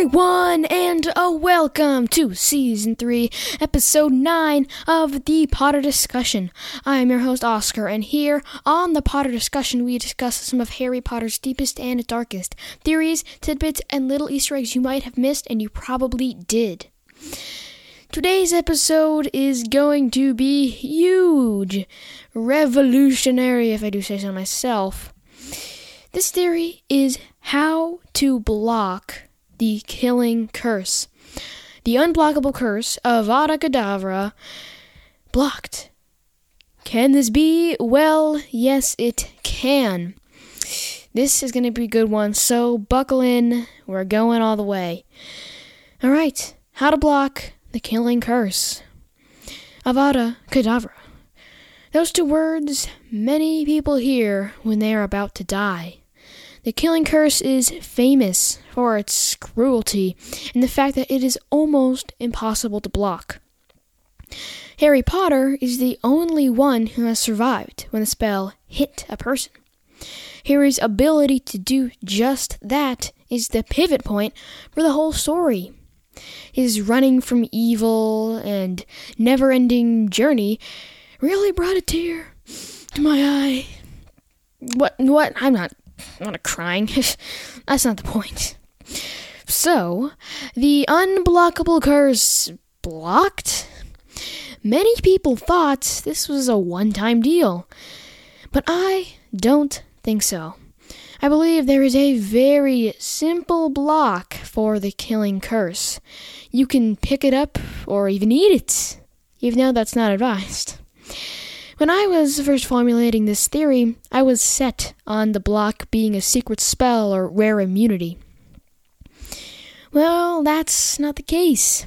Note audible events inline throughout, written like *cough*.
everyone, and a welcome to season 3, episode 9 of the Potter Discussion. I am your host, Oscar, and here on the Potter Discussion, we discuss some of Harry Potter's deepest and darkest theories, tidbits, and little Easter eggs you might have missed, and you probably did. Today's episode is going to be huge, revolutionary, if I do say so myself. This theory is how to block the killing curse. The unblockable curse of Avada Kedavra blocked. Can this be? Well, yes, it can. This is going to be a good one, so buckle in. We're going all the way. All right, how to block the killing curse. Avada Kedavra. Those two words many people hear when they are about to die. The killing curse is famous for its cruelty and the fact that it is almost impossible to block. Harry Potter is the only one who has survived when the spell hit a person. Harry's ability to do just that is the pivot point for the whole story. His running from evil and never ending journey really brought a tear to my eye. What? What? I'm not Not crying. *laughs* That's not the point. So, the unblockable curse blocked? Many people thought this was a one time deal, but I don't think so. I believe there is a very simple block for the killing curse. You can pick it up or even eat it, even though that's not advised. When I was first formulating this theory, I was set on the block being a secret spell or rare immunity. Well, that's not the case.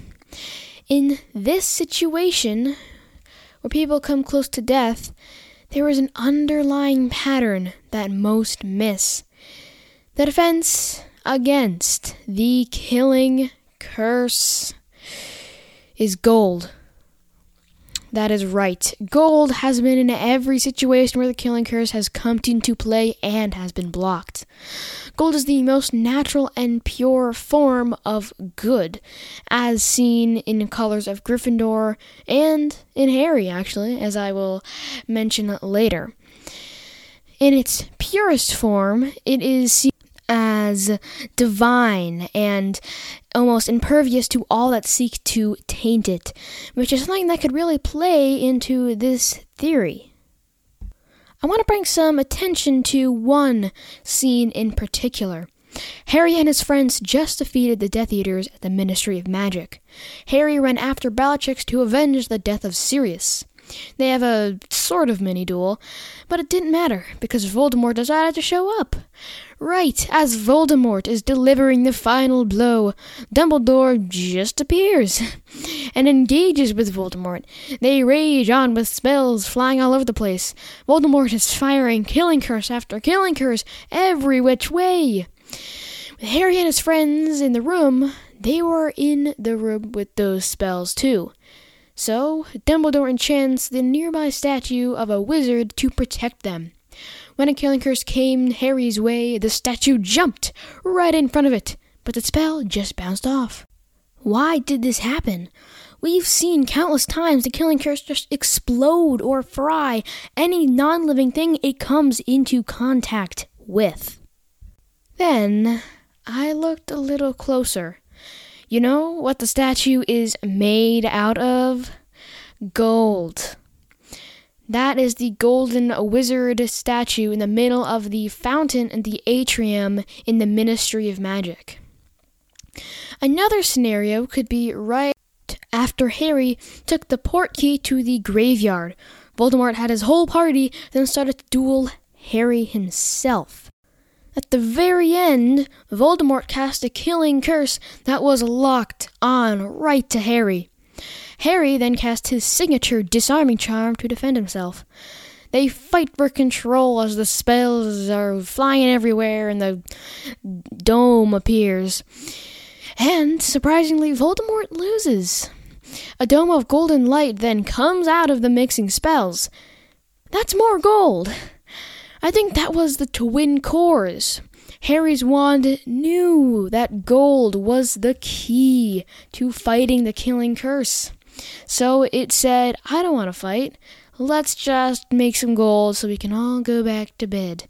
In this situation, where people come close to death, there is an underlying pattern that most miss. The defense against the killing curse is gold. That is right. Gold has been in every situation where the killing curse has come into play and has been blocked. Gold is the most natural and pure form of good, as seen in colors of Gryffindor and in Harry, actually, as I will mention later. In its purest form, it is seen as divine and almost impervious to all that seek to taint it, which is something that could really play into this theory. I want to bring some attention to one scene in particular. Harry and his friends just defeated the Death Eaters at the Ministry of Magic. Harry ran after Bellatrix to avenge the death of Sirius. They have a sort of mini duel, but it didn't matter because Voldemort decided to show up. Right as Voldemort is delivering the final blow, Dumbledore just appears *laughs* and engages with Voldemort. They rage on with spells flying all over the place. Voldemort is firing killing curse after killing curse every which way. With Harry and his friends in the room, they were in the room with those spells too. So, Dumbledore enchants the nearby statue of a wizard to protect them. When a killing curse came Harry's way, the statue jumped right in front of it, but the spell just bounced off. Why did this happen? We've seen countless times the killing curse just explode or fry any non living thing it comes into contact with. Then I looked a little closer you know what the statue is made out of? Gold. That is the golden wizard statue in the middle of the fountain in the atrium in the Ministry of Magic. Another scenario could be right after Harry took the portkey to the graveyard. Voldemort had his whole party, then started to duel Harry himself. At the very end, Voldemort cast a killing curse that was locked on right to Harry. Harry then cast his signature disarming charm to defend himself. They fight for control as the spells are flying everywhere and the dome appears. And, surprisingly, Voldemort loses. A dome of golden light then comes out of the mixing spells. That's more gold. I think that was the twin cores. Harry's wand knew that gold was the key to fighting the killing curse. So it said, I don't want to fight. Let's just make some gold so we can all go back to bed.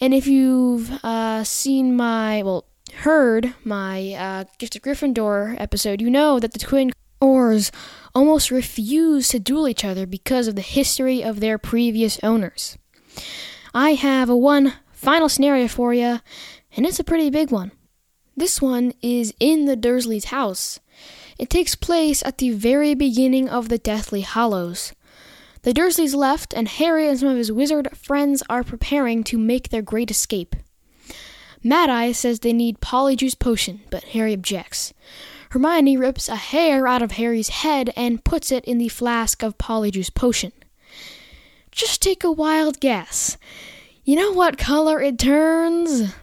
And if you've uh, seen my, well, heard my uh, Gift of Gryffindor episode, you know that the twin Aurors almost refuse to duel each other because of the history of their previous owners. I have a one final scenario for you, and it's a pretty big one. This one is in the Dursleys' house. It takes place at the very beginning of the Deathly Hallows. The Dursleys left, and Harry and some of his wizard friends are preparing to make their great escape. Mad Eye says they need Polyjuice Potion, but Harry objects. Hermione rips a hair out of Harry's head and puts it in the flask of Polyjuice Potion. Just take a wild guess. You know what color it turns?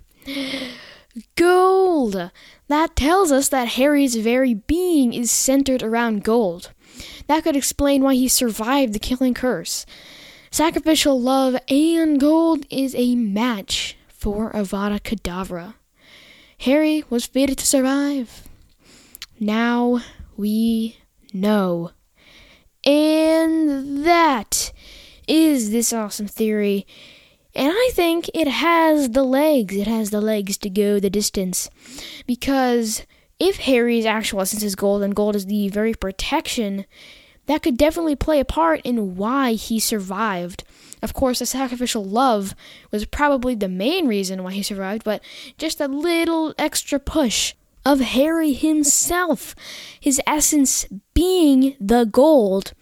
Gold! That tells us that Harry's very being is centered around gold. That could explain why he survived the killing curse. Sacrificial love and gold is a match for Avada Kedavra. Harry was fated to survive. Now we know. And that is this awesome theory. And I think it has the legs. It has the legs to go the distance. Because if Harry's actual essence is gold and gold is the very protection that could definitely play a part in why he survived. Of course, the sacrificial love was probably the main reason why he survived, but just a little extra push of Harry himself, his essence being the gold.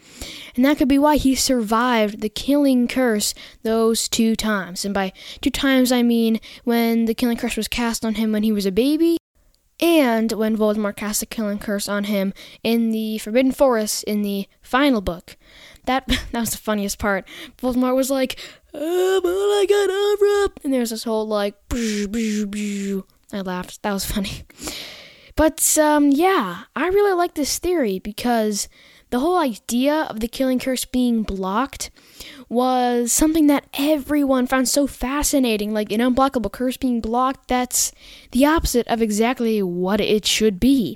And that could be why he survived the killing curse those two times. And by two times, I mean when the killing curse was cast on him when he was a baby, and when Voldemort cast the killing curse on him in the Forbidden Forest in the final book. That *laughs* that was the funniest part. Voldemort was like, oh, I got Abra! And there's this whole like, I laughed. That was funny. But um, yeah, I really like this theory because the whole idea of the killing curse being blocked was something that everyone found so fascinating. Like an unblockable curse being blocked, that's the opposite of exactly what it should be.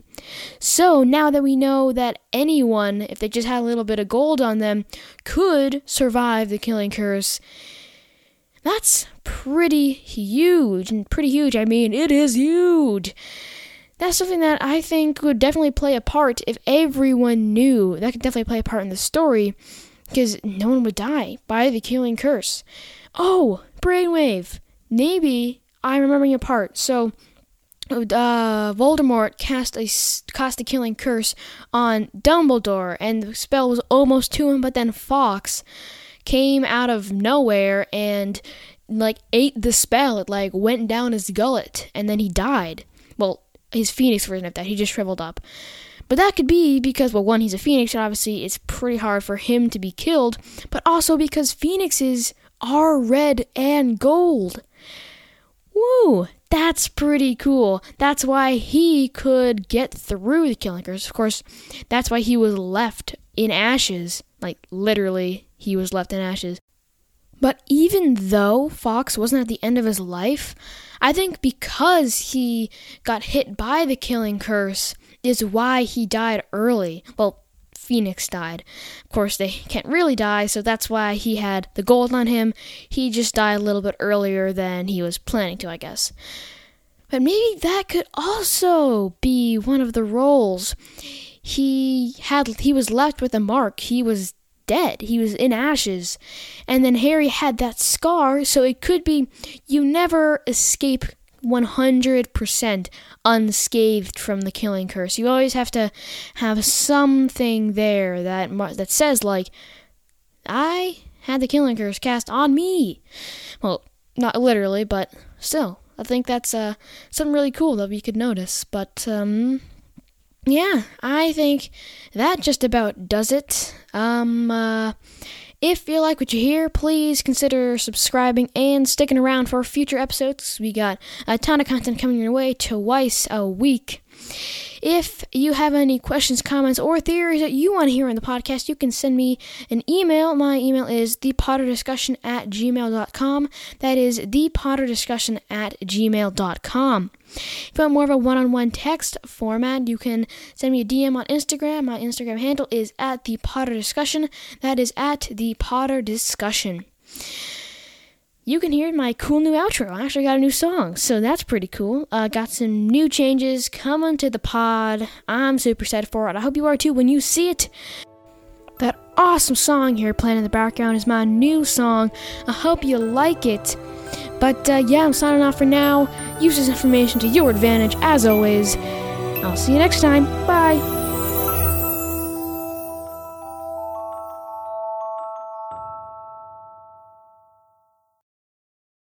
So now that we know that anyone, if they just had a little bit of gold on them, could survive the killing curse, that's pretty huge. And pretty huge, I mean, it is huge that's something that I think would definitely play a part if everyone knew. That could definitely play a part in the story because no one would die by the killing curse. Oh, brainwave. Maybe I'm remembering a part. So, uh, Voldemort cast a cast a killing curse on Dumbledore, and the spell was almost to him. But then Fawkes came out of nowhere and like ate the spell. It like went down his gullet, and then he died. Well, his phoenix version of that. He just shriveled up. But that could be because, well, one, he's a phoenix, and obviously it's pretty hard for him to be killed, but also because phoenixes are red and gold. Woo! That's pretty cool. That's why he could get through the killing curse. Of course, that's why he was left in ashes. Like, literally, he was left in ashes. But even though Fawkes wasn't at the end of his life, I think because he got hit by the killing curse is why he died early. Well, Phoenix died. Of course, they can't really die, so that's why he had the gold on him. He just died a little bit earlier than he was planning to, I guess. But maybe that could also be one of the roles. He had he was left with a mark. He was dead. He was in ashes. And then Harry had that scar, so it could be you never escape 100% unscathed from the killing curse. You always have to have something there that that says like I had the killing curse cast on me. Well, not literally, but still. I think that's uh, something really cool that we could notice. But um, yeah, I think that just about does it. Um, uh, if you like what you hear, please consider subscribing and sticking around for future episodes. We got a ton of content coming your way twice a week. If you have any questions, comments, or theories that you want to hear on the podcast, you can send me an email. My email is thepotterdiscussion at gmail.com. That is thepotterdiscussion at gmail.com. If you want more of a one on one text format, you can send me a DM on Instagram. My Instagram handle is at the Potter Discussion. That is at the Potter Discussion you can hear my cool new outro. I actually got a new song, so that's pretty cool. Uh, got some new changes coming to the pod. I'm super excited for it. I hope you are too when you see it. That awesome song here playing in the background is my new song. I hope you like it. But uh, yeah, I'm signing off for now. Use this information to your advantage, as always. I'll see you next time. Bye.